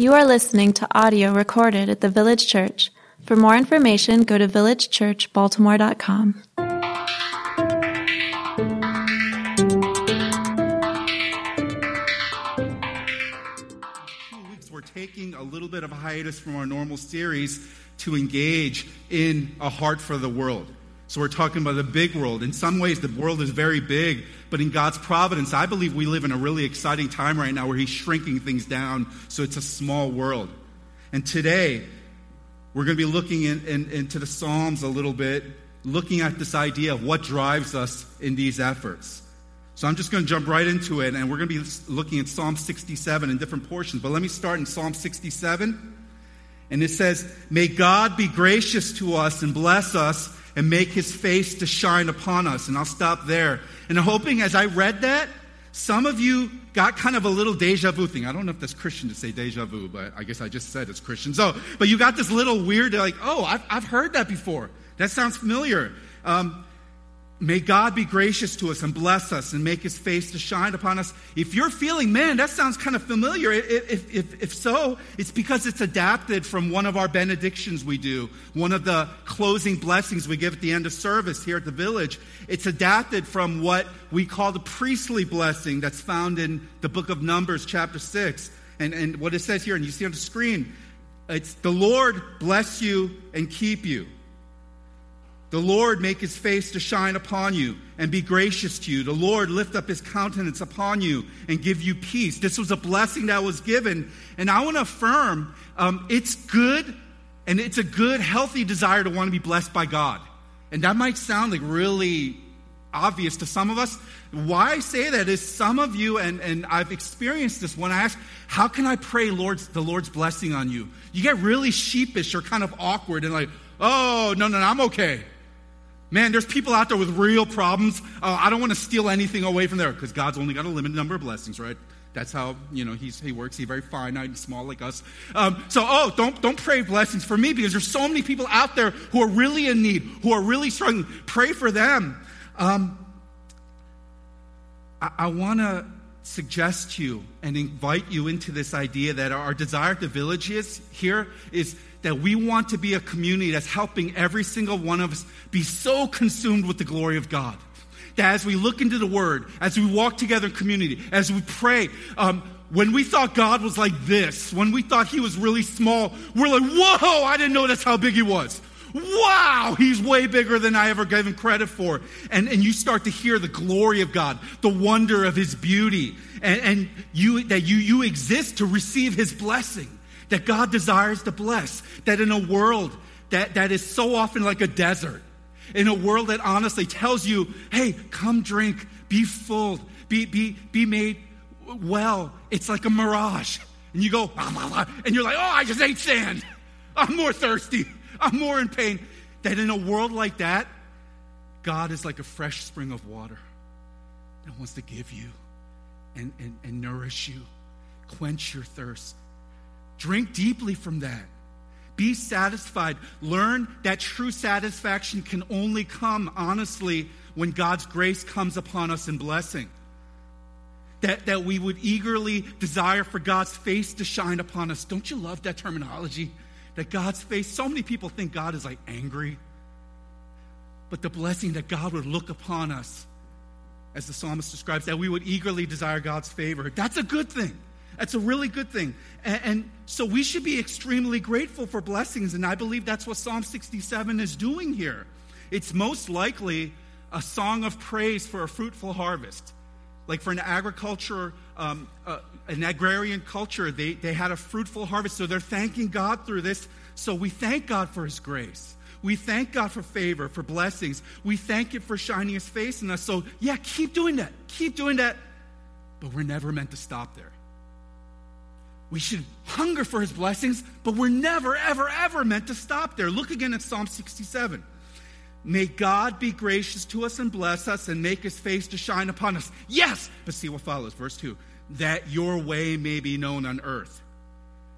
You are listening to audio recorded at the Village Church. For more information, go to villagechurchbaltimore.com. we're taking a little bit of a hiatus from our normal series to engage in a heart for the world. So we're talking about the big world. In some ways, the world is very big, but in God's providence, I believe we live in a really exciting time right now where He's shrinking things down so it's a small world. And today, we're going to be looking in, in, into the Psalms a little bit, looking at this idea of what drives us in these efforts. So I'm just going to jump right into it, and we're going to be looking at Psalm 67 in different portions. But let me start in Psalm 67. And it says, May God be gracious to us and bless us and make his face to shine upon us. And I'll stop there. And I'm hoping as I read that, some of you got kind of a little deja vu thing. I don't know if that's Christian to say deja vu, but I guess I just said it's Christian. So, but you got this little weird, like, oh, I've, I've heard that before. That sounds familiar. Um, May God be gracious to us and bless us and make his face to shine upon us. If you're feeling, man, that sounds kind of familiar, if, if, if, so, it's because it's adapted from one of our benedictions we do, one of the closing blessings we give at the end of service here at the village. It's adapted from what we call the priestly blessing that's found in the book of Numbers, chapter 6. And, and what it says here, and you see on the screen, it's the Lord bless you and keep you. The Lord make his face to shine upon you and be gracious to you. The Lord lift up his countenance upon you and give you peace. This was a blessing that was given. And I want to affirm um, it's good and it's a good, healthy desire to want to be blessed by God. And that might sound like really obvious to some of us. Why I say that is some of you, and, and I've experienced this when I ask, How can I pray Lord's, the Lord's blessing on you? You get really sheepish or kind of awkward and like, Oh, no, no, no, I'm okay. Man, there's people out there with real problems. Uh, I don't want to steal anything away from there because God's only got a limited number of blessings, right? That's how you know he's, he works. He's very finite and small like us. Um, so, oh, don't don't pray blessings for me because there's so many people out there who are really in need, who are really struggling. Pray for them. Um, I, I want to suggest you and invite you into this idea that our desire at the village is here is that we want to be a community that's helping every single one of us be so consumed with the glory of God. That as we look into the Word, as we walk together in community, as we pray, um, when we thought God was like this, when we thought He was really small, we're like, whoa, I didn't know that's how big He was. Wow, he's way bigger than I ever gave him credit for. And, and you start to hear the glory of God, the wonder of his beauty, and, and you, that you, you exist to receive his blessing that God desires to bless, that in a world that, that is so often like a desert, in a world that honestly tells you, hey, come drink, be full, be, be, be made well, it's like a mirage. And you go, and you're like, oh, I just ate sand. I'm more thirsty. I'm more in pain. That in a world like that, God is like a fresh spring of water that wants to give you and, and, and nourish you, quench your thirst, Drink deeply from that. Be satisfied. Learn that true satisfaction can only come, honestly, when God's grace comes upon us in blessing. That, that we would eagerly desire for God's face to shine upon us. Don't you love that terminology? That God's face, so many people think God is like angry. But the blessing that God would look upon us, as the psalmist describes, that we would eagerly desire God's favor. That's a good thing. That's a really good thing. And, and, so we should be extremely grateful for blessings. And I believe that's what Psalm 67 is doing here. It's most likely a song of praise for a fruitful harvest. Like for an agriculture, um, uh, an agrarian culture, they, they had a fruitful harvest. So they're thanking God through this. So we thank God for His grace. We thank God for favor, for blessings. We thank Him for shining His face in us. So, yeah, keep doing that. Keep doing that. But we're never meant to stop there. We should hunger for his blessings, but we're never, ever, ever meant to stop there. Look again at Psalm 67. May God be gracious to us and bless us and make his face to shine upon us. Yes, but see what follows. Verse 2 that your way may be known on earth,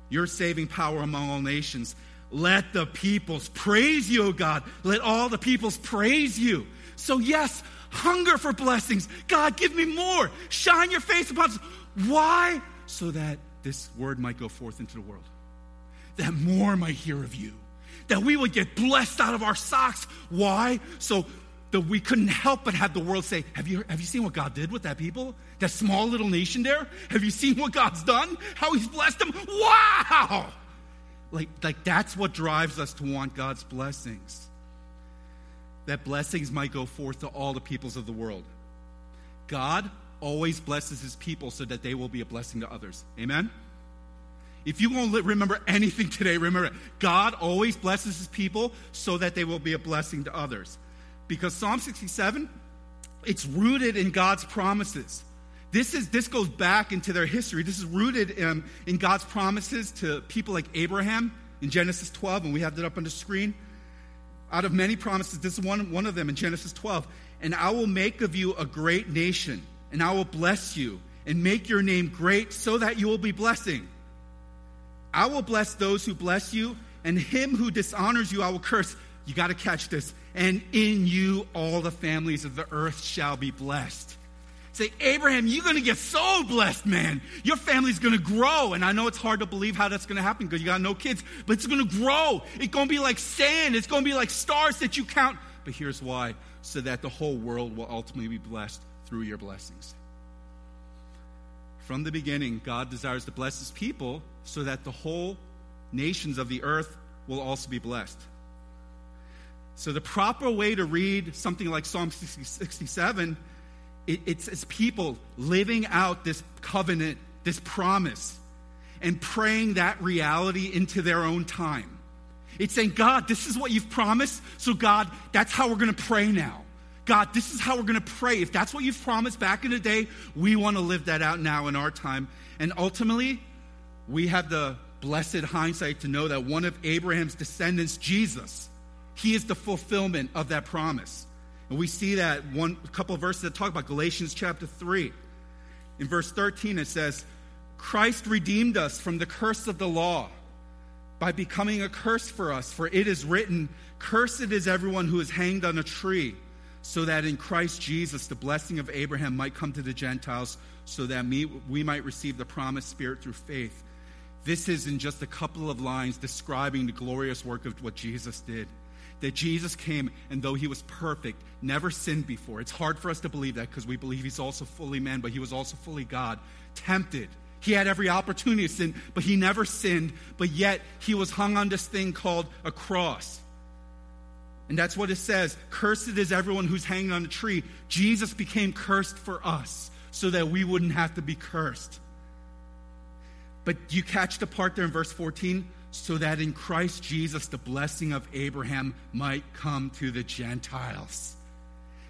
your saving power among all nations. Let the peoples praise you, O God. Let all the peoples praise you. So, yes, hunger for blessings. God, give me more. Shine your face upon us. Why? So that this word might go forth into the world, that more might hear of you, that we would get blessed out of our socks. Why? So that we couldn't help but have the world say, have you, have you seen what God did with that people? That small little nation there? Have you seen what God's done? How He's blessed them? Wow! Like, like that's what drives us to want God's blessings. That blessings might go forth to all the peoples of the world. God always blesses his people so that they will be a blessing to others. Amen? If you won't remember anything today, remember. God always blesses his people so that they will be a blessing to others. Because Psalm 67, it's rooted in God's promises. This, is, this goes back into their history. This is rooted in, in God's promises to people like Abraham in Genesis 12, and we have that up on the screen. Out of many promises, this is one, one of them in Genesis 12. And I will make of you a great nation, and I will bless you, and make your name great, so that you will be blessing. I will bless those who bless you, and him who dishonors you I will curse. You got to catch this. And in you all the families of the earth shall be blessed. Say, Abraham, you're going to get so blessed, man. Your family's going to grow. And I know it's hard to believe how that's going to happen because you got no kids, but it's going to grow. It's going to be like sand. It's going to be like stars that you count. But here's why so that the whole world will ultimately be blessed through your blessings. From the beginning, God desires to bless his people so that the whole nations of the earth will also be blessed. So, the proper way to read something like Psalm 67 it, it's, it's people living out this covenant, this promise, and praying that reality into their own time. It's saying, God, this is what you've promised. So, God, that's how we're going to pray now. God, this is how we're going to pray. If that's what you've promised back in the day, we want to live that out now in our time. And ultimately, we have the blessed hindsight to know that one of Abraham's descendants, Jesus, he is the fulfillment of that promise. And we see that one couple of verses that talk about Galatians chapter 3. In verse 13, it says, Christ redeemed us from the curse of the law by becoming a curse for us. For it is written, Cursed is everyone who is hanged on a tree, so that in Christ Jesus the blessing of Abraham might come to the Gentiles, so that we, we might receive the promised Spirit through faith. This is in just a couple of lines describing the glorious work of what Jesus did that Jesus came and though he was perfect, never sinned before. It's hard for us to believe that because we believe he's also fully man, but he was also fully God. Tempted. He had every opportunity to sin, but he never sinned, but yet he was hung on this thing called a cross. And that's what it says. Cursed is everyone who's hanging on a tree. Jesus became cursed for us so that we wouldn't have to be cursed. But you catch the part there in verse 14? So that in Christ Jesus the blessing of Abraham might come to the Gentiles.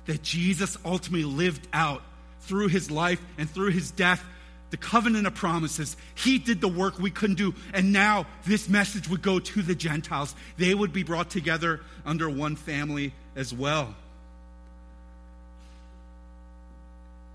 That Jesus ultimately lived out through his life and through his death the covenant of promises. He did the work we couldn't do. And now this message would go to the Gentiles. They would be brought together under one family as well.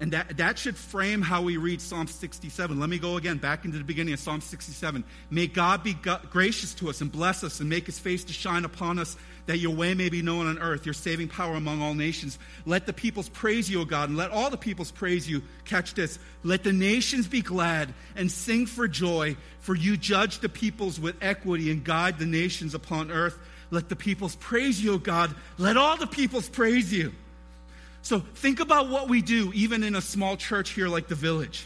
And that, that should frame how we read Psalm 67. Let me go again, back into the beginning of Psalm 67. May God be gracious to us and bless us and make his face to shine upon us, that your way may be known on earth, your saving power among all nations. Let the peoples praise you, O God, and let all the peoples praise you. Catch this. Let the nations be glad and sing for joy, for you judge the peoples with equity and guide the nations upon earth. Let the peoples praise you, O God. Let all the peoples praise you. So think about what we do, even in a small church here like the village.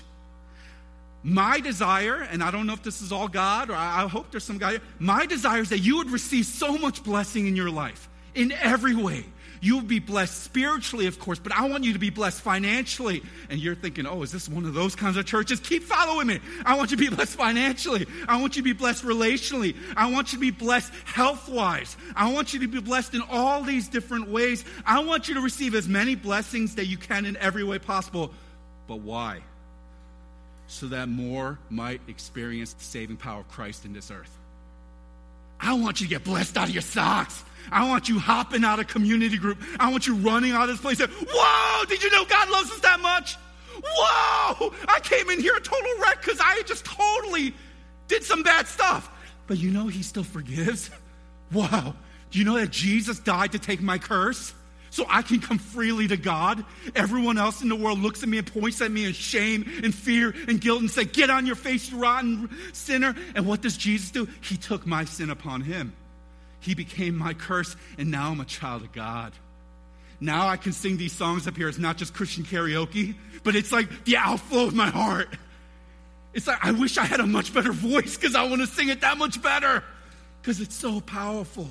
My desire, and I don't know if this is all God or I hope there's some guy, my desire is that you would receive so much blessing in your life in every way. You will be blessed spiritually, of course, but I want you to be blessed financially. And you're thinking, oh, is this one of those kinds of churches? Keep following me. I want you to be blessed financially. I want you to be blessed relationally. I want you to be blessed health wise. I want you to be blessed in all these different ways. I want you to receive as many blessings that you can in every way possible. But why? So that more might experience the saving power of Christ in this earth. I want you to get blessed out of your socks. I want you hopping out of community group. I want you running out of this place. Whoa, did you know God loves us that much? Whoa, I came in here a total wreck because I just totally did some bad stuff. But you know, He still forgives. Wow. Do you know that Jesus died to take my curse? so I can come freely to God. Everyone else in the world looks at me and points at me in shame and fear and guilt and say, Get on your face, you rotten sinner. And what does Jesus do? He took my sin upon him. He became my curse, and now I'm a child of God. Now I can sing these songs up here. It's not just Christian karaoke, but it's like the outflow of my heart. It's like, I wish I had a much better voice because I want to sing it that much better because it's so powerful.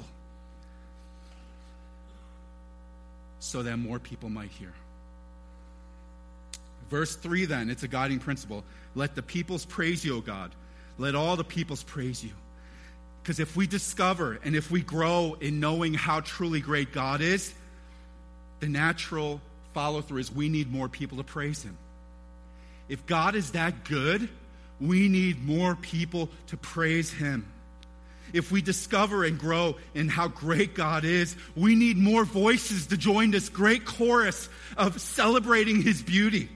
So that more people might hear. Verse 3 then, it's a guiding principle. Let the peoples praise you, O God. Let all the peoples praise you. Because if we discover and if we grow in knowing how truly great God is, the natural follow through is we need more people to praise Him. If God is that good, we need more people to praise Him. If we discover and grow in how great God is, we need more voices to join this great chorus of celebrating His beauty.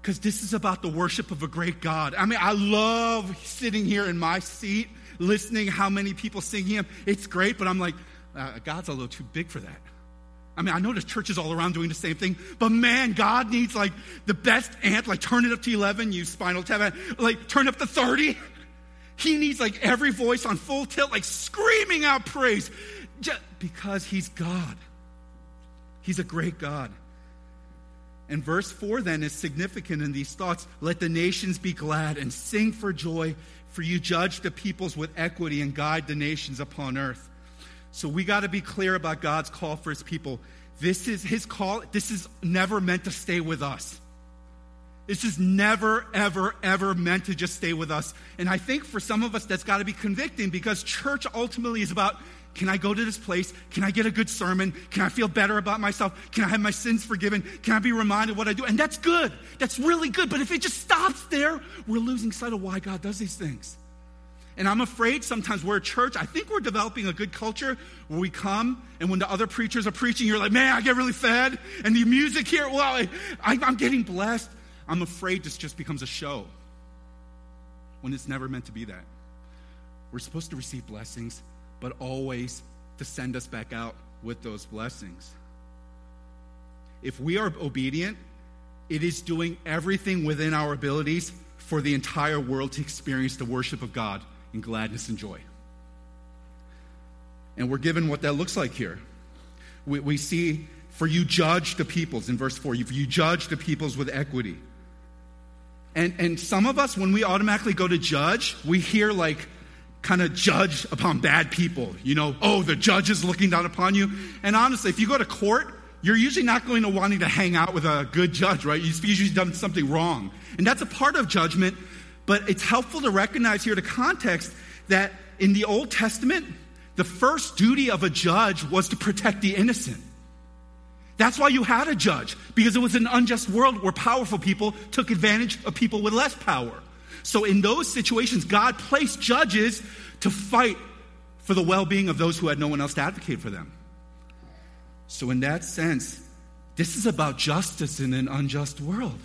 Because this is about the worship of a great God. I mean, I love sitting here in my seat, listening how many people sing Him. It's great, but I'm like, uh, God's a little too big for that. I mean, I know there's churches all around doing the same thing, but man, God needs like the best ant, like turn it up to 11, you spinal tap, like turn up to 30. He needs like every voice on full tilt, like screaming out praise just because he's God. He's a great God. And verse 4 then is significant in these thoughts. Let the nations be glad and sing for joy, for you judge the peoples with equity and guide the nations upon earth. So we got to be clear about God's call for his people. This is his call. This is never meant to stay with us. This is never, ever, ever meant to just stay with us. And I think for some of us, that's got to be convicting because church ultimately is about can I go to this place? Can I get a good sermon? Can I feel better about myself? Can I have my sins forgiven? Can I be reminded what I do? And that's good. That's really good. But if it just stops there, we're losing sight of why God does these things. And I'm afraid sometimes we're a church, I think we're developing a good culture where we come and when the other preachers are preaching, you're like, man, I get really fed. And the music here, well, I, am getting blessed. I'm afraid this just becomes a show when it's never meant to be that. We're supposed to receive blessings, but always to send us back out with those blessings. If we are obedient, it is doing everything within our abilities for the entire world to experience the worship of God in gladness and joy. And we're given what that looks like here. We, we see, for you judge the peoples, in verse 4, for you judge the peoples with equity. And, and some of us, when we automatically go to judge, we hear like, kind of judge upon bad people. You know, oh, the judge is looking down upon you. And honestly, if you go to court, you're usually not going to wanting to hang out with a good judge, right? You've usually done something wrong. And that's a part of judgment, but it's helpful to recognize here the context that in the Old Testament, the first duty of a judge was to protect the innocent. That's why you had a judge, because it was an unjust world where powerful people took advantage of people with less power. So, in those situations, God placed judges to fight for the well being of those who had no one else to advocate for them. So, in that sense, this is about justice in an unjust world.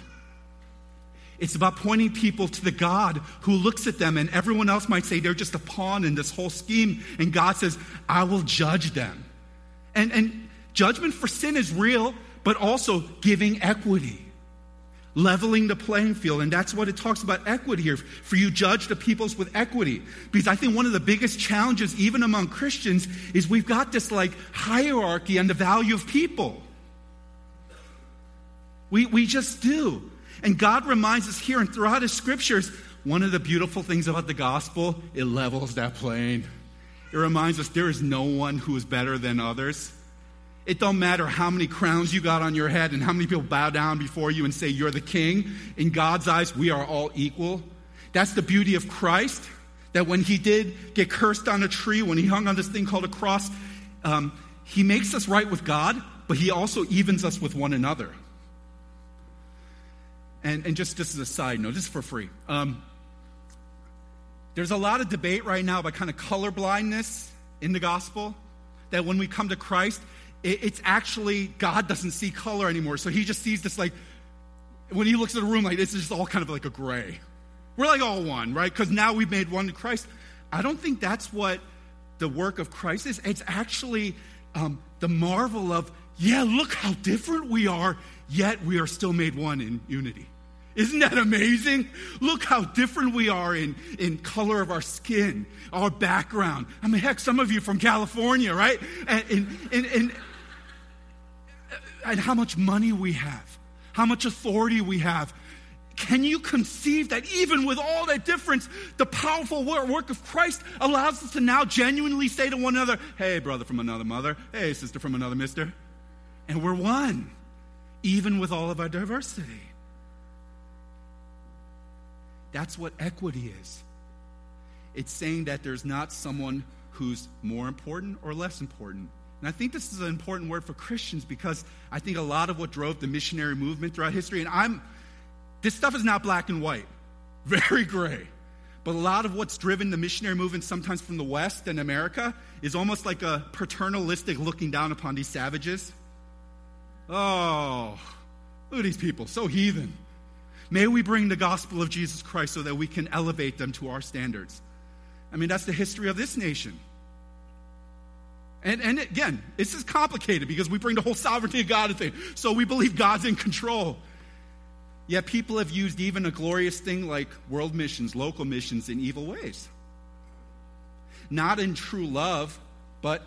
It's about pointing people to the God who looks at them, and everyone else might say they're just a pawn in this whole scheme. And God says, I will judge them. And, and judgment for sin is real, but also giving equity, leveling the playing field. And that's what it talks about equity here. For you judge the peoples with equity. Because I think one of the biggest challenges, even among Christians, is we've got this like hierarchy on the value of people. We, we just do. And God reminds us here and throughout His scriptures one of the beautiful things about the gospel, it levels that plane. It reminds us there is no one who is better than others. It don't matter how many crowns you got on your head and how many people bow down before you and say you're the king. In God's eyes, we are all equal. That's the beauty of Christ. That when he did get cursed on a tree, when he hung on this thing called a cross, um, he makes us right with God, but he also evens us with one another. And, and just this is a side note, just for free. Um, there's a lot of debate right now about kind of color blindness in the gospel. That when we come to Christ, it, it's actually God doesn't see color anymore. So he just sees this like, when he looks at a room like this, it's just all kind of like a gray. We're like all one, right? Because now we've made one in Christ. I don't think that's what the work of Christ is. It's actually um, the marvel of, yeah, look how different we are, yet we are still made one in unity. Isn't that amazing? Look how different we are in, in color of our skin, our background. I mean, heck, some of you from California, right? And, and, and, and, and how much money we have, how much authority we have. Can you conceive that even with all that difference, the powerful work of Christ allows us to now genuinely say to one another, hey, brother from another mother, hey, sister from another mister? And we're one, even with all of our diversity. That's what equity is. It's saying that there's not someone who's more important or less important. And I think this is an important word for Christians because I think a lot of what drove the missionary movement throughout history, and I'm, this stuff is not black and white, very gray. But a lot of what's driven the missionary movement, sometimes from the West and America, is almost like a paternalistic looking down upon these savages. Oh, look at these people, so heathen. May we bring the gospel of Jesus Christ so that we can elevate them to our standards. I mean, that's the history of this nation. And, and again, this is complicated because we bring the whole sovereignty of God into it. So we believe God's in control. Yet people have used even a glorious thing like world missions, local missions, in evil ways. Not in true love, but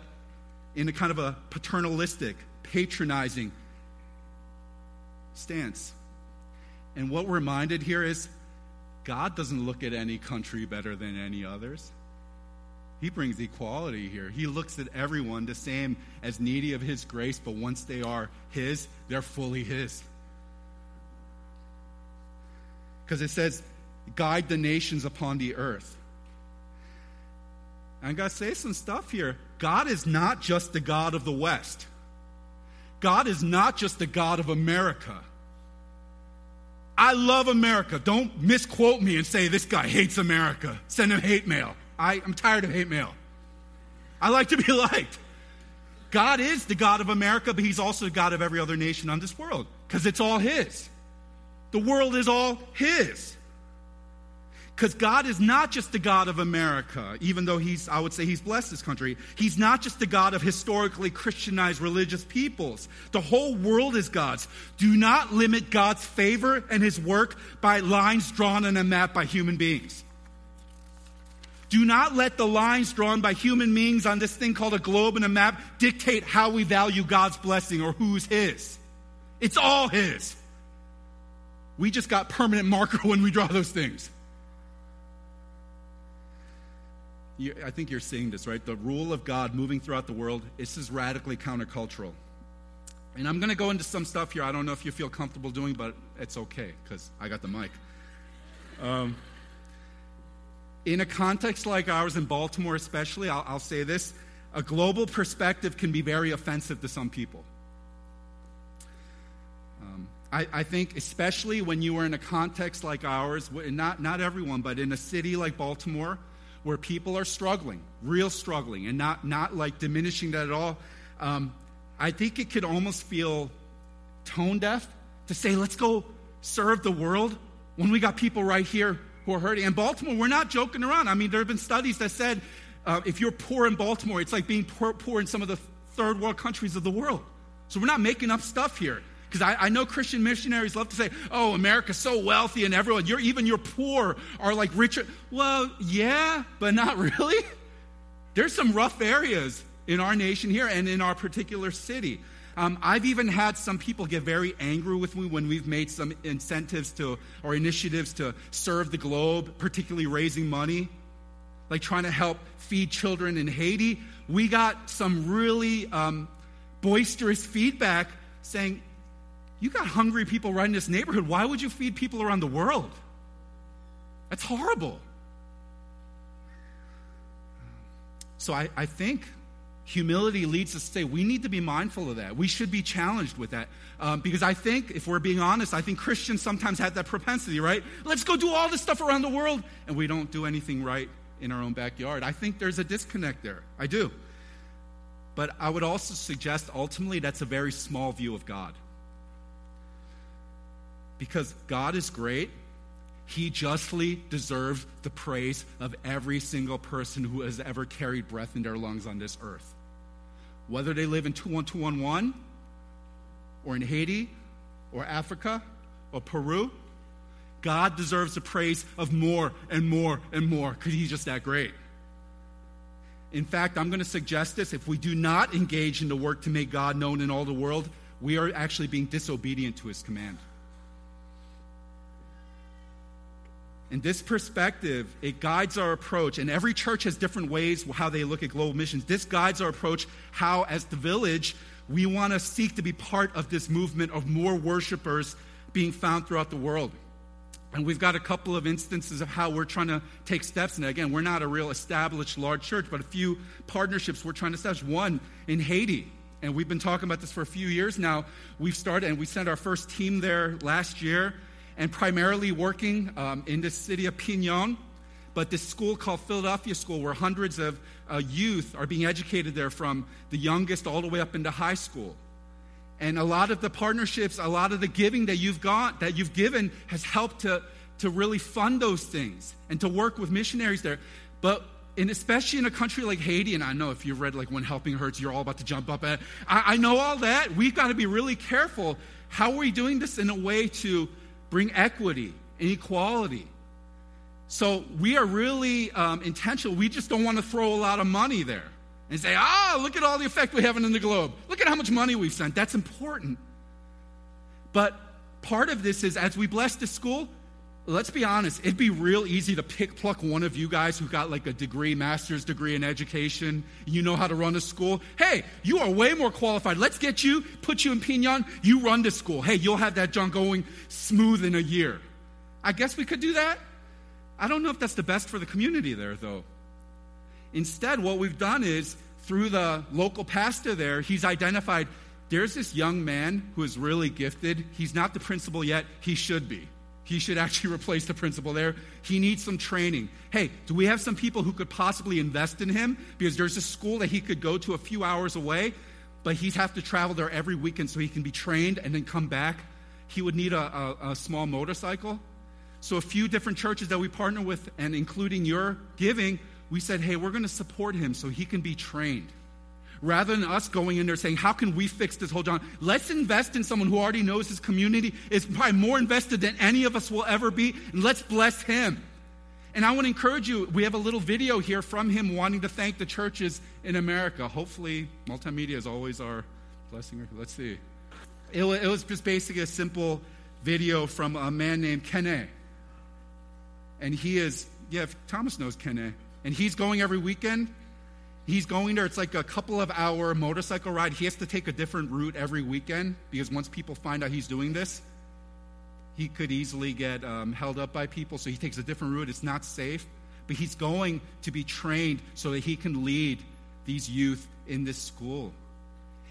in a kind of a paternalistic, patronizing stance. And what we're reminded here is God doesn't look at any country better than any others. He brings equality here. He looks at everyone the same as needy of His grace, but once they are His, they're fully His. Because it says, guide the nations upon the earth. I got to say some stuff here. God is not just the God of the West, God is not just the God of America. I love America. Don't misquote me and say this guy hates America. Send him hate mail. I, I'm tired of hate mail. I like to be liked. God is the God of America, but He's also the God of every other nation on this world because it's all His. The world is all His. Because God is not just the God of America, even though He's, I would say, He's blessed this country. He's not just the God of historically Christianized religious peoples. The whole world is God's. Do not limit God's favor and His work by lines drawn on a map by human beings. Do not let the lines drawn by human beings on this thing called a globe and a map dictate how we value God's blessing or who's His. It's all His. We just got permanent marker when we draw those things. You, I think you're seeing this, right? The rule of God moving throughout the world, this is radically countercultural. And I'm going to go into some stuff here I don't know if you feel comfortable doing, but it's okay because I got the mic. Um, in a context like ours in Baltimore, especially, I'll, I'll say this a global perspective can be very offensive to some people. Um, I, I, think, especially when you are in a context like ours, not, not everyone, but in a city like Baltimore, where people are struggling, real struggling, and not, not like diminishing that at all, um, I think it could almost feel tone deaf to say, let's go serve the world when we got people right here who are hurting. And Baltimore, we're not joking around. I mean, there have been studies that said uh, if you're poor in Baltimore, it's like being poor, poor in some of the third world countries of the world. So we're not making up stuff here. Because I, I, know Christian missionaries love to say, oh, America's so wealthy and everyone, you're, even your poor are like richer. Well, yeah, but not really. There's some rough areas in our nation here and in our particular city. Um, I've even had some people get very angry with me when we've made some incentives to or initiatives to serve the globe, particularly raising money, like trying to help feed children in Haiti. We got some really um, boisterous feedback saying, you got hungry people right in this neighborhood. Why would you feed people around the world? That's horrible. So I, I think humility leads us to say we need to be mindful of that. We should be challenged with that. Um, because I think, if we're being honest, I think Christians sometimes have that propensity, right? Let's go do all this stuff around the world, and we don't do anything right in our own backyard. I think there's a disconnect there. I do. But I would also suggest ultimately that's a very small view of God. Because God is great. He justly deserves the praise of every single person who has ever carried breath in their lungs on this earth. Whether they live in 21211 or in Haiti or Africa or Peru, God deserves the praise of more and more and more because He's just that great. In fact, I'm going to suggest this if we do not engage in the work to make God known in all the world, we are actually being disobedient to His command. In this perspective, it guides our approach, and every church has different ways how they look at global missions. This guides our approach how, as the village, we want to seek to be part of this movement of more worshipers being found throughout the world. And we've got a couple of instances of how we're trying to take steps. And again, we're not a real established large church, but a few partnerships we're trying to establish. One in Haiti. And we've been talking about this for a few years now. We've started, and we sent our first team there last year and primarily working um, in the city of Pignon, but this school called Philadelphia School, where hundreds of uh, youth are being educated there from the youngest all the way up into high school. And a lot of the partnerships, a lot of the giving that you've got, that you've given, has helped to, to really fund those things and to work with missionaries there. But and especially in a country like Haiti, and I know if you've read like When Helping Hurts, you're all about to jump up at. I, I know all that. We've got to be really careful. How are we doing this in a way to bring equity and equality. So we are really um, intentional. We just don't want to throw a lot of money there and say, ah, look at all the effect we have in the globe. Look at how much money we've sent. That's important. But part of this is as we bless the school, let's be honest, it'd be real easy to pick pluck one of you guys who got like a degree, master's degree in education. You know how to run a school. Hey, you are way more qualified. Let's get you, put you in Pignon. You run the school. Hey, you'll have that junk going smooth in a year. I guess we could do that. I don't know if that's the best for the community there, though. Instead, what we've done is through the local pastor there, he's identified there's this young man who is really gifted. He's not the principal yet, he should be. He should actually replace the principal there. He needs some training. Hey, do we have some people who could possibly invest in him? Because there's a school that he could go to a few hours away, but he'd have to travel there every weekend so he can be trained and then come back. He would need a, a, a small motorcycle. So, a few different churches that we partner with, and including your giving, we said, hey, we're going to support him so he can be trained rather than us going in there saying, How can we fix this whole John? Let's invest in someone who already knows his community, is probably more invested than any of us will ever be, and let's bless him. And I want to encourage you, we have a little video here from him wanting to thank the churches in America. Hopefully, multimedia is always our blessing. Let's see. It, it was just basically a simple video from a man named Kene. And he is, yeah, Thomas knows Kene. And he's going every weekend He's going there, it's like a couple of hour motorcycle ride. He has to take a different route every weekend because once people find out he's doing this, he could easily get um, held up by people. So he takes a different route. It's not safe. But he's going to be trained so that he can lead these youth in this school.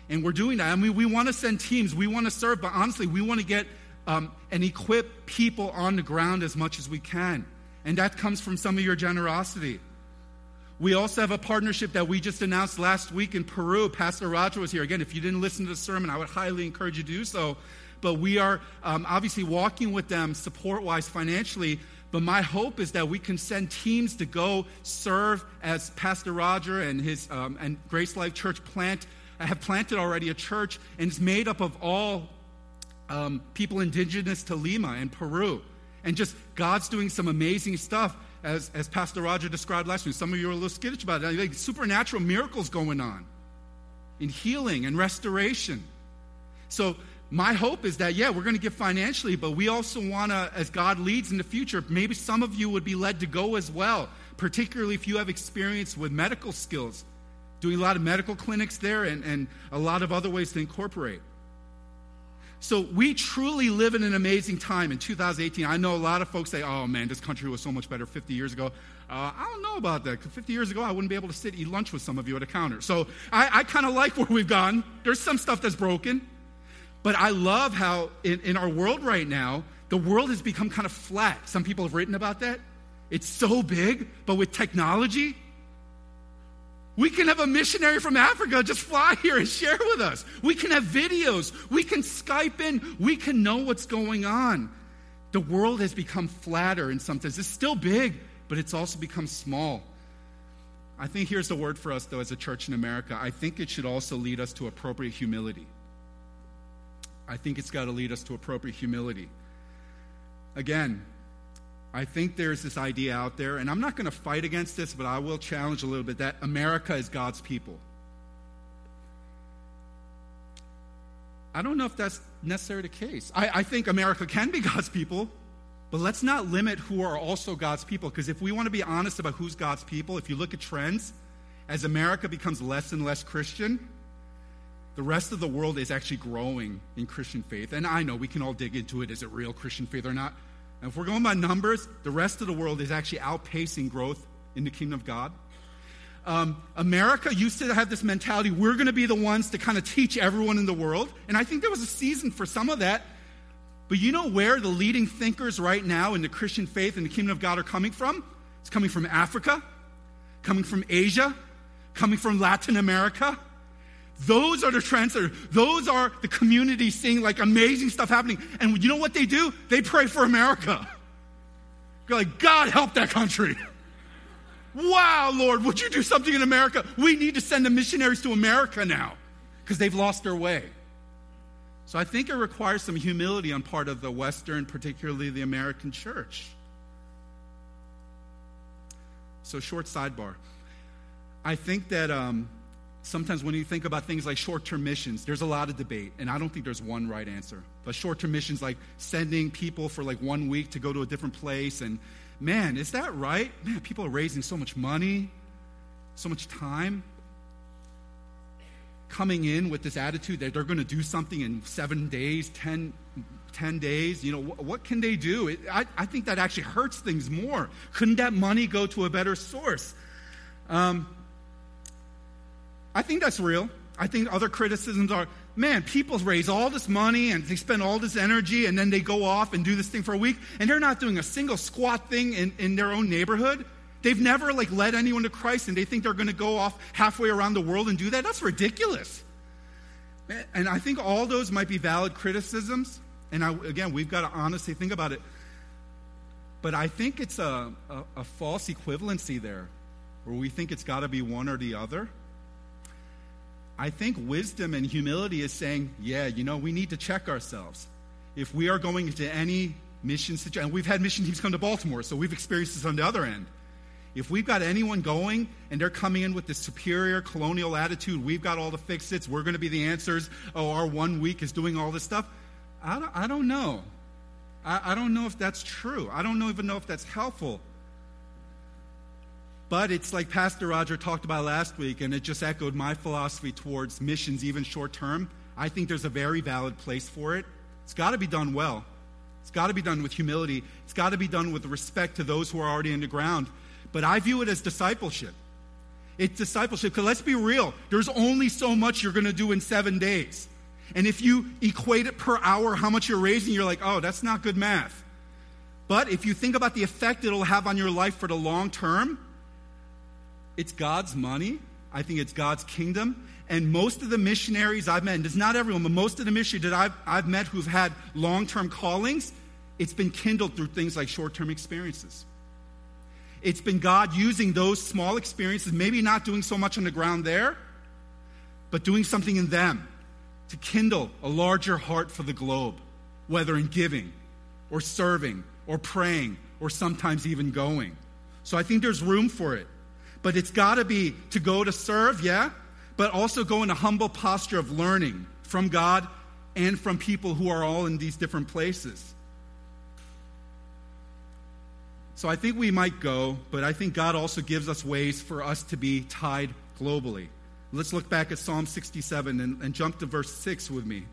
And we're doing that. I mean, we want to send teams, we want to serve, but honestly, we want to get um, and equip people on the ground as much as we can. And that comes from some of your generosity. We also have a partnership that we just announced last week in Peru. Pastor Roger was here. Again, if you didn't listen to the sermon, I would highly encourage you to do so. But we are um, obviously walking with them support wise financially. But my hope is that we can send teams to go serve as Pastor Roger and his um, and Grace Life Church plant have planted already a church, and it's made up of all um, people indigenous to Lima and Peru. And just God's doing some amazing stuff as, as Pastor Roger described last week. Some of you are a little skittish about it. Like supernatural miracles going on in healing and restoration. So, my hope is that, yeah, we're going to give financially, but we also want to, as God leads in the future, maybe some of you would be led to go as well, particularly if you have experience with medical skills, doing a lot of medical clinics there and, and a lot of other ways to incorporate. So we truly live in an amazing time in 2018. I know a lot of folks say, oh man, this country was so much better 50 years ago. Uh, I don't know about that. 50 years ago, I wouldn't be able to sit eat lunch with some of you at a counter. So I, I kind of like where we've gone. There's some stuff that's broken. But I love how in, in our world right now, the world has become kind of flat. Some people have written about that. It's so big, but with technology, we can have a missionary from Africa just fly here and share with us. We can have videos. We can Skype in. We can know what's going on. The world has become flatter in some sense. It's still big, but it's also become small. I think here's the word for us, though, as a church in America. I think it should also lead us to appropriate humility. I think it's got to lead us to appropriate humility. Again, I think there's this idea out there, and I'm not going to fight against this, but I will challenge a little bit that America is God's people. I don't know if that's necessarily the case. I, I think America can be God's people, but let's not limit who are also God's people, because if we want to be honest about who's God's people, if you look at trends, as America becomes less and less Christian, the rest of the world is actually growing in Christian faith. And I know we can all dig into it is it real Christian faith or not? And if we're going by numbers, the rest of the world is actually outpacing growth in the kingdom of God. Um, America used to have this mentality we're going to be the ones to kind of teach everyone in the world. And I think there was a season for some of that. But you know where the leading thinkers right now in the Christian faith and the kingdom of God are coming from? It's coming from Africa, coming from Asia, coming from Latin America. Those are the trends. Those are the communities seeing like amazing stuff happening. And you know what they do? They pray for America. They're like, God help that country. Wow, Lord, would you do something in America? We need to send the missionaries to America now because they've lost their way. So I think it requires some humility on part of the Western, particularly the American church. So, short sidebar. I think that um, sometimes when you think about things like short term missions, there's a lot of debate, and I don't think there's one right answer. But short term missions, like sending people for like one week to go to a different place, and man, is that right? Man, people are raising so much money, so much time, coming in with this attitude that they're going to do something in seven days, ten, 10 days. You know, what, what can they do? It, I, I think that actually hurts things more. Couldn't that money go to a better source? Um, I think that's real. I think other criticisms are man, people raise all this money and they spend all this energy and then they go off and do this thing for a week and they're not doing a single squat thing in, in their own neighborhood. They've never like led anyone to Christ and they think they're going to go off halfway around the world and do that. That's ridiculous. And I think all those might be valid criticisms. And I, again, we've got to honestly think about it. But I think it's a, a, a false equivalency there where we think it's got to be one or the other. I think wisdom and humility is saying, yeah, you know, we need to check ourselves. If we are going into any mission situation, and we've had mission teams come to Baltimore, so we've experienced this on the other end. If we've got anyone going and they're coming in with this superior colonial attitude, we've got all the fix its, we're going to be the answers, oh, our one week is doing all this stuff, I don't, I don't know. I, I don't know if that's true. I don't even know if that's helpful. But it's like Pastor Roger talked about last week, and it just echoed my philosophy towards missions, even short term. I think there's a very valid place for it. It's got to be done well. It's got to be done with humility. It's got to be done with respect to those who are already in the ground. But I view it as discipleship. It's discipleship because let's be real, there's only so much you're going to do in seven days. And if you equate it per hour, how much you're raising, you're like, oh, that's not good math. But if you think about the effect it'll have on your life for the long term, it's God's money. I think it's God's kingdom. And most of the missionaries I've met, and it's not everyone, but most of the missionaries that I've, I've met who've had long term callings, it's been kindled through things like short term experiences. It's been God using those small experiences, maybe not doing so much on the ground there, but doing something in them to kindle a larger heart for the globe, whether in giving or serving or praying or sometimes even going. So I think there's room for it. But it's got to be to go to serve, yeah, but also go in a humble posture of learning from God and from people who are all in these different places. So I think we might go, but I think God also gives us ways for us to be tied globally. Let's look back at Psalm 67 and, and jump to verse 6 with me.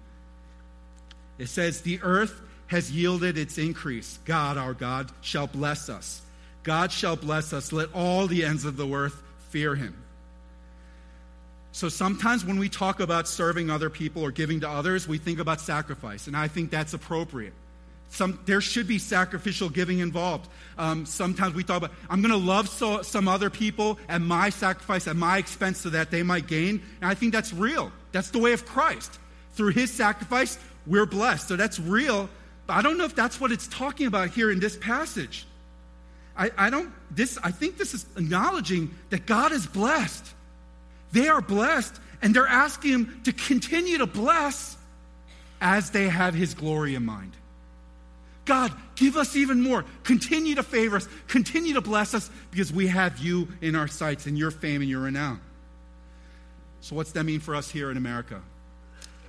It says, The earth has yielded its increase. God, our God, shall bless us. God shall bless us. Let all the ends of the earth fear him. So sometimes when we talk about serving other people or giving to others, we think about sacrifice, and I think that's appropriate. Some, there should be sacrificial giving involved. Um, sometimes we talk about, I'm going to love so, some other people at my sacrifice, at my expense, so that they might gain. And I think that's real. That's the way of Christ. Through his sacrifice, we're blessed. So that's real. But I don't know if that's what it's talking about here in this passage. I, I don't, this, I think this is acknowledging that God is blessed. They are blessed, and they're asking Him to continue to bless as they have His glory in mind. God, give us even more. Continue to favor us. Continue to bless us because we have you in our sights and your fame and your renown. So, what's that mean for us here in America?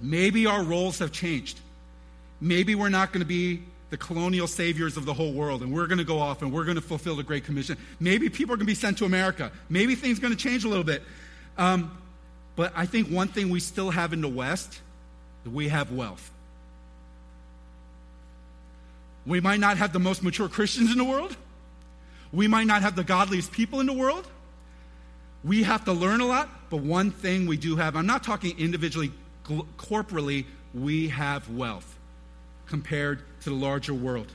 Maybe our roles have changed. Maybe we're not going to be the colonial saviors of the whole world and we're going to go off and we're going to fulfill the Great Commission. Maybe people are going to be sent to America. Maybe things are going to change a little bit. Um, but I think one thing we still have in the West, we have wealth. We might not have the most mature Christians in the world. We might not have the godliest people in the world. We have to learn a lot, but one thing we do have, I'm not talking individually, corporately, we have wealth compared to the larger world.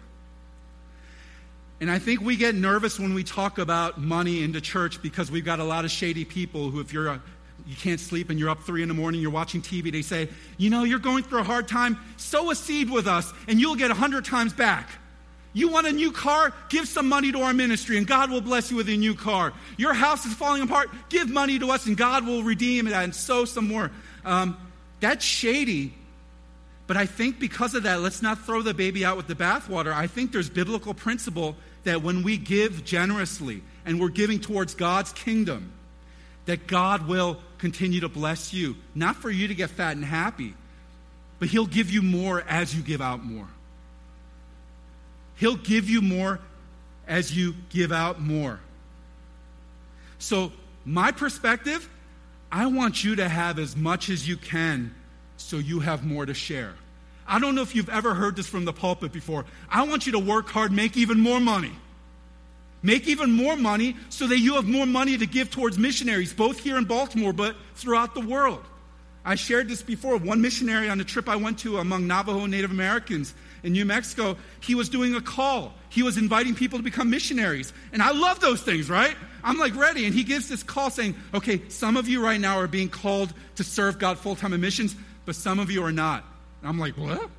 And I think we get nervous when we talk about money in the church because we've got a lot of shady people who, if you're a, you can't sleep and you're up three in the morning, you're watching TV, they say, You know, you're going through a hard time, sow a seed with us and you'll get a hundred times back. You want a new car? Give some money to our ministry and God will bless you with a new car. Your house is falling apart? Give money to us and God will redeem it and sow some more. Um, that's shady. But I think because of that, let's not throw the baby out with the bathwater. I think there's biblical principle that when we give generously and we're giving towards God's kingdom, that God will continue to bless you. Not for you to get fat and happy, but He'll give you more as you give out more. He'll give you more as you give out more. So, my perspective, I want you to have as much as you can so you have more to share. I don't know if you've ever heard this from the pulpit before. I want you to work hard, make even more money. Make even more money so that you have more money to give towards missionaries, both here in Baltimore, but throughout the world. I shared this before. One missionary on a trip I went to among Navajo Native Americans in New Mexico, he was doing a call. He was inviting people to become missionaries. And I love those things, right? I'm like ready. And he gives this call saying, okay, some of you right now are being called to serve God full time in missions, but some of you are not. And I'm like, what?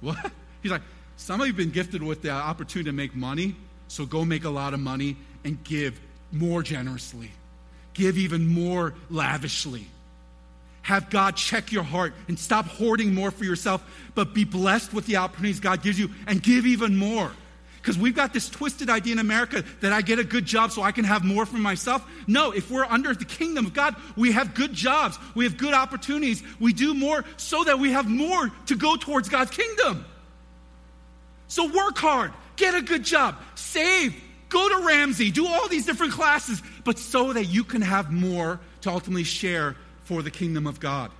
What? He's like, some of you have been gifted with the opportunity to make money, so go make a lot of money and give more generously. Give even more lavishly. Have God check your heart and stop hoarding more for yourself, but be blessed with the opportunities God gives you and give even more. Because we've got this twisted idea in America that I get a good job so I can have more for myself. No, if we're under the kingdom of God, we have good jobs, we have good opportunities, we do more so that we have more to go towards God's kingdom. So work hard, get a good job, save, go to Ramsey, do all these different classes, but so that you can have more to ultimately share for the kingdom of God.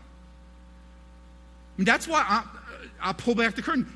And that's why I, I'll pull back the curtain.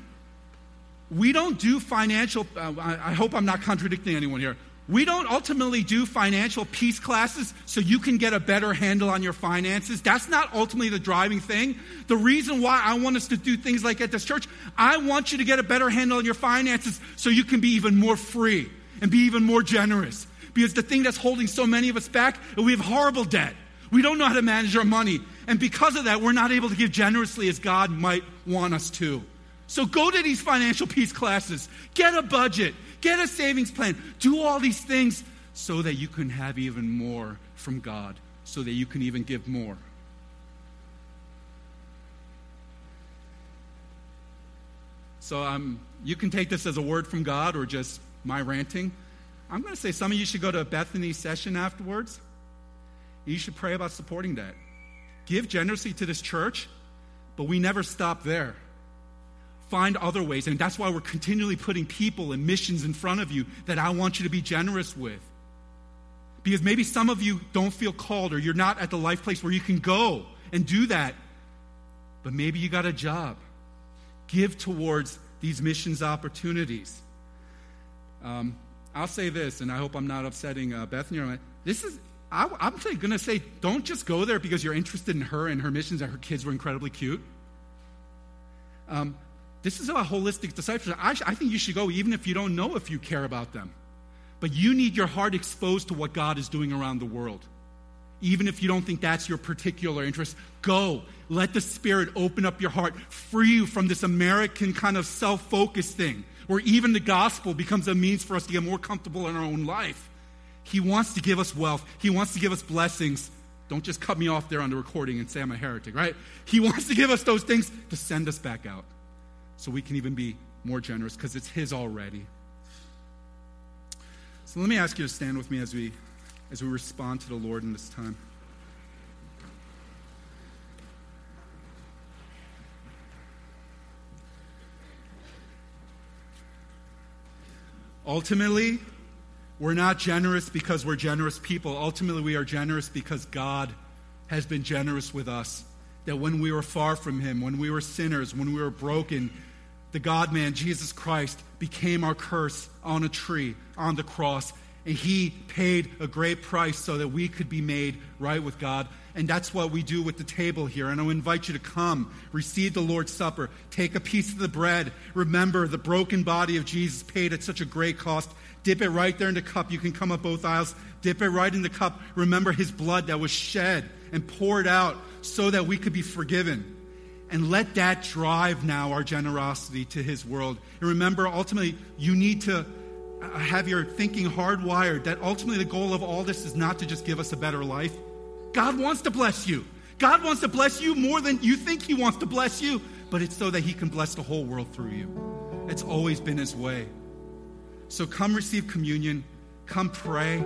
We don't do financial, uh, I, I hope I'm not contradicting anyone here. We don't ultimately do financial peace classes so you can get a better handle on your finances. That's not ultimately the driving thing. The reason why I want us to do things like at this church, I want you to get a better handle on your finances so you can be even more free and be even more generous. Because the thing that's holding so many of us back, we have horrible debt. We don't know how to manage our money. And because of that, we're not able to give generously as God might want us to. So go to these financial peace classes, get a budget, Get a savings plan. Do all these things so that you can have even more from God, so that you can even give more. So um, you can take this as a word from God or just my ranting. I'm going to say some of you should go to a Bethany session afterwards. You should pray about supporting that. Give generously to this church, but we never stop there find other ways. And that's why we're continually putting people and missions in front of you that I want you to be generous with. Because maybe some of you don't feel called or you're not at the life place where you can go and do that. But maybe you got a job. Give towards these missions opportunities. Um, I'll say this, and I hope I'm not upsetting uh, Bethany. This is, I, am going to say, don't just go there because you're interested in her and her missions and her kids were incredibly cute. Um, this is about holistic discipleship. I, I think you should go even if you don't know if you care about them. But you need your heart exposed to what God is doing around the world. Even if you don't think that's your particular interest, go. Let the Spirit open up your heart, free you from this American kind of self focused thing where even the gospel becomes a means for us to get more comfortable in our own life. He wants to give us wealth, He wants to give us blessings. Don't just cut me off there on the recording and say I'm a heretic, right? He wants to give us those things to send us back out so we can even be more generous because it's His already. So let me ask you to stand with me as we, as we respond to the Lord in this time. Ultimately, we're not generous because we're generous people. Ultimately, we are generous because God has been generous with us. That when we were far from Him, when we were sinners, when we were broken, the God man, Jesus Christ, became our curse on a tree, on the cross. And He paid a great price so that we could be made right with God. And that's what we do with the table here. And I invite you to come, receive the Lord's Supper, take a piece of the bread. Remember, the broken body of Jesus paid at such a great cost. Dip it right there in the cup. You can come up both aisles. Dip it right in the cup. Remember his blood that was shed and poured out so that we could be forgiven. And let that drive now our generosity to his world. And remember, ultimately, you need to uh, have your thinking hardwired that ultimately the goal of all this is not to just give us a better life God wants to bless you. God wants to bless you more than you think He wants to bless you, but it's so that He can bless the whole world through you. It's always been His way. So come receive communion, come pray.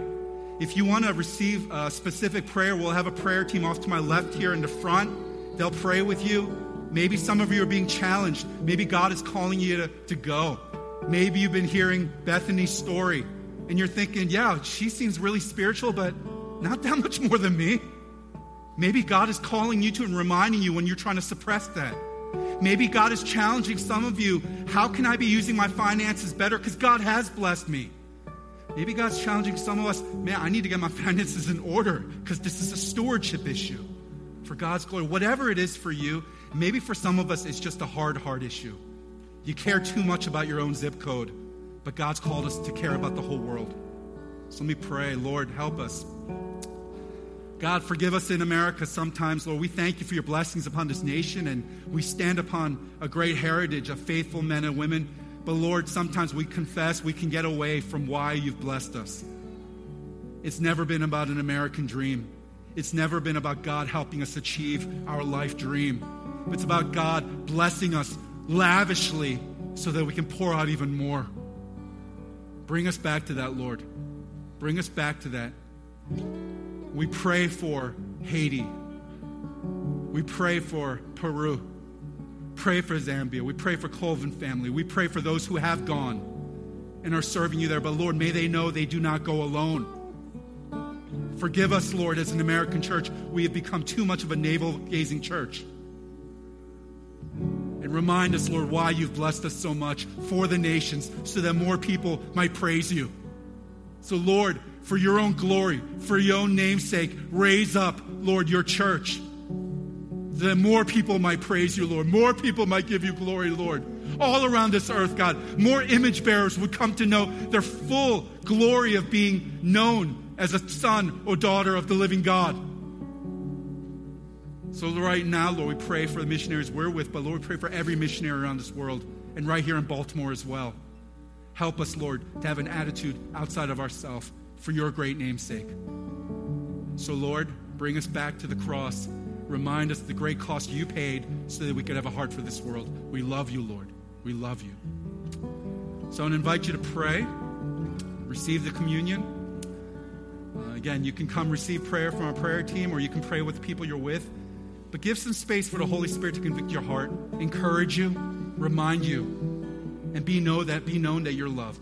If you want to receive a specific prayer, we'll have a prayer team off to my left here in the front. They'll pray with you. Maybe some of you are being challenged. Maybe God is calling you to, to go. Maybe you've been hearing Bethany's story and you're thinking, yeah, she seems really spiritual, but not that much more than me. Maybe God is calling you to and reminding you when you're trying to suppress that. Maybe God is challenging some of you. How can I be using my finances better? Because God has blessed me. Maybe God's challenging some of us. Man, I need to get my finances in order because this is a stewardship issue for God's glory. Whatever it is for you, maybe for some of us, it's just a hard heart issue. You care too much about your own zip code, but God's called us to care about the whole world. So let me pray, Lord, help us. God, forgive us in America sometimes, Lord. We thank you for your blessings upon this nation, and we stand upon a great heritage of faithful men and women. But Lord, sometimes we confess we can get away from why you've blessed us. It's never been about an American dream. It's never been about God helping us achieve our life dream. It's about God blessing us lavishly so that we can pour out even more. Bring us back to that, Lord. Bring us back to that. We pray for Haiti. We pray for Peru. Pray for Zambia. We pray for Colvin family. We pray for those who have gone and are serving you there. But Lord, may they know they do not go alone. Forgive us, Lord, as an American church, we have become too much of a navel gazing church. And remind us, Lord, why you've blessed us so much for the nations so that more people might praise you. So, Lord, for your own glory, for your own namesake, raise up, Lord, your church. That more people might praise you, Lord. More people might give you glory, Lord. All around this earth, God, more image bearers would come to know their full glory of being known as a son or daughter of the living God. So, right now, Lord, we pray for the missionaries we're with, but Lord, we pray for every missionary around this world and right here in Baltimore as well. Help us, Lord, to have an attitude outside of ourselves for your great name's sake. So, Lord, bring us back to the cross. Remind us the great cost you paid so that we could have a heart for this world. We love you, Lord. We love you. So, I invite you to pray, receive the communion. Uh, again, you can come receive prayer from our prayer team, or you can pray with the people you're with. But give some space for the Holy Spirit to convict your heart, encourage you, remind you, and be know that be known that you're loved.